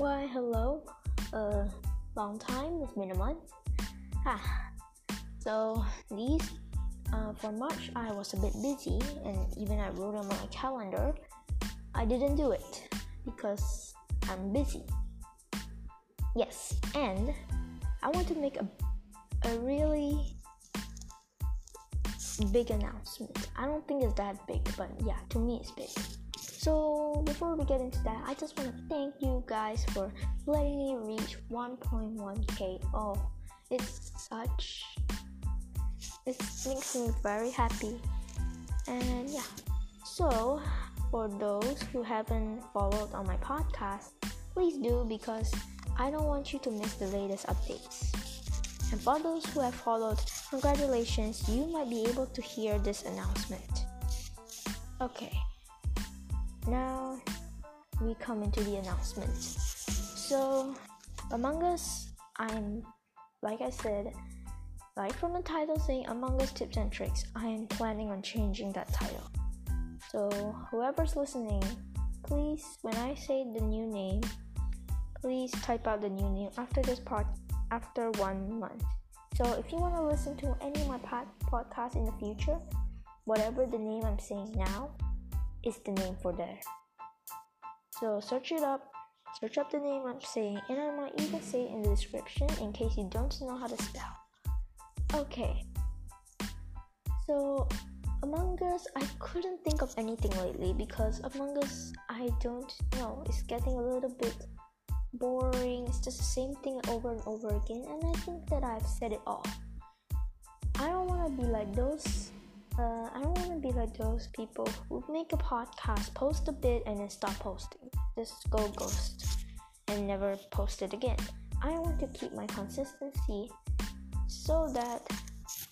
Why, hello. Uh, long time. It's been a month. Ah, so these uh, for March I was a bit busy, and even I wrote on my calendar. I didn't do it because I'm busy. Yes, and I want to make a a really big announcement. I don't think it's that big, but yeah, to me it's big. So before we get into that, I just want to thank you guys for letting me reach 1.1k. Oh, it's such it makes me very happy. And yeah. So for those who haven't followed on my podcast, please do because I don't want you to miss the latest updates. And for those who have followed, congratulations, you might be able to hear this announcement. Okay. Now we come into the announcement. So, Among Us, I'm, like I said, like from the title saying Among Us Tips and Tricks, I am planning on changing that title. So, whoever's listening, please, when I say the new name, please type out the new name after this part after one month. So, if you want to listen to any of my pod- podcasts in the future, whatever the name I'm saying now, is the name for there. So search it up, search up the name I'm saying, and I might even say in the description in case you don't know how to spell. Okay. So Among Us, I couldn't think of anything lately because Among Us, I don't know, it's getting a little bit boring. It's just the same thing over and over again, and I think that I've said it all. I don't want to be like those uh, I don't want to be like those people who make a podcast, post a bit, and then stop posting. Just go ghost and never post it again. I want to keep my consistency so that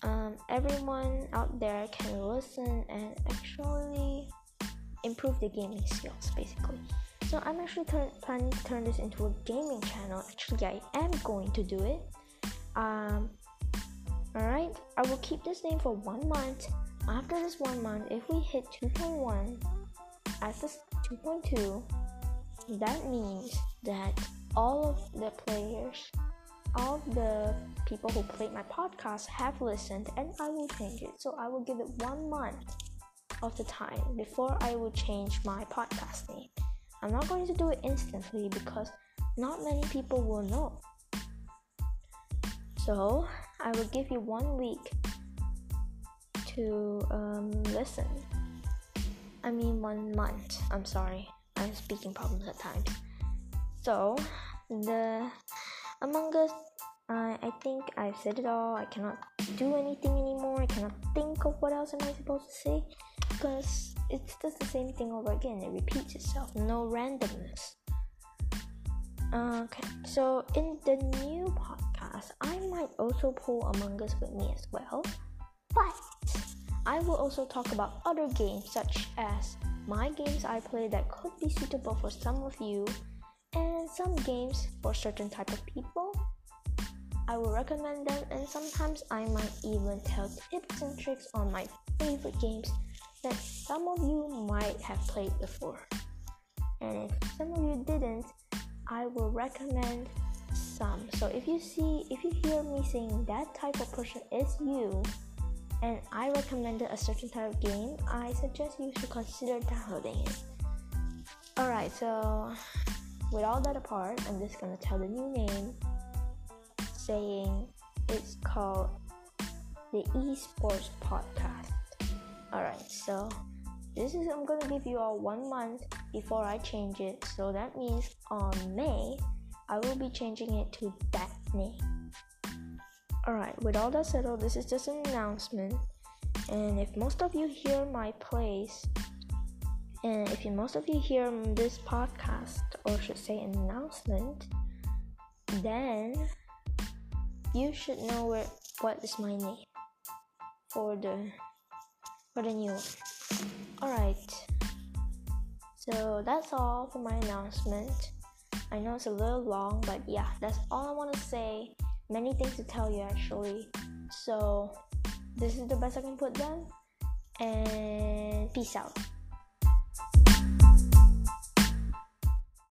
um, everyone out there can listen and actually improve their gaming skills, basically. So I'm actually planning to turn this into a gaming channel. Actually, I am going to do it. Um, Alright, I will keep this name for one month after this one month, if we hit 2.1 as this 2.2, that means that all of the players, all of the people who played my podcast have listened and I will change it. So I will give it one month of the time before I will change my podcast name. I'm not going to do it instantly because not many people will know. So I will give you one week to um, listen. I mean, one month. I'm sorry. I'm speaking problems at times. So, the Among Us, I, I think I've said it all. I cannot do anything anymore. I cannot think of what else am I supposed to say because it's just the same thing over again. It repeats itself. No randomness. Okay, so in the new podcast, I might also pull Among Us with me as well. But I will also talk about other games such as my games I play that could be suitable for some of you and some games for certain type of people. I will recommend them and sometimes I might even tell tips and tricks on my favorite games that some of you might have played before. And if some of you didn't, I will recommend some. So if you see if you hear me saying that type of person is you, and I recommended a certain type of game, I suggest you should consider downloading it. Alright, so with all that apart, I'm just gonna tell the new name saying it's called the Esports Podcast. Alright, so this is I'm gonna give you all one month before I change it, so that means on May I will be changing it to that name. Alright, with all that settled, this is just an announcement. And if most of you hear my plays, and if you, most of you hear this podcast, or should say an announcement, then you should know where, what is my name for the for the new one. Alright. So that's all for my announcement. I know it's a little long, but yeah, that's all I want to say many things to tell you actually. So this is the best I can put down. And peace out.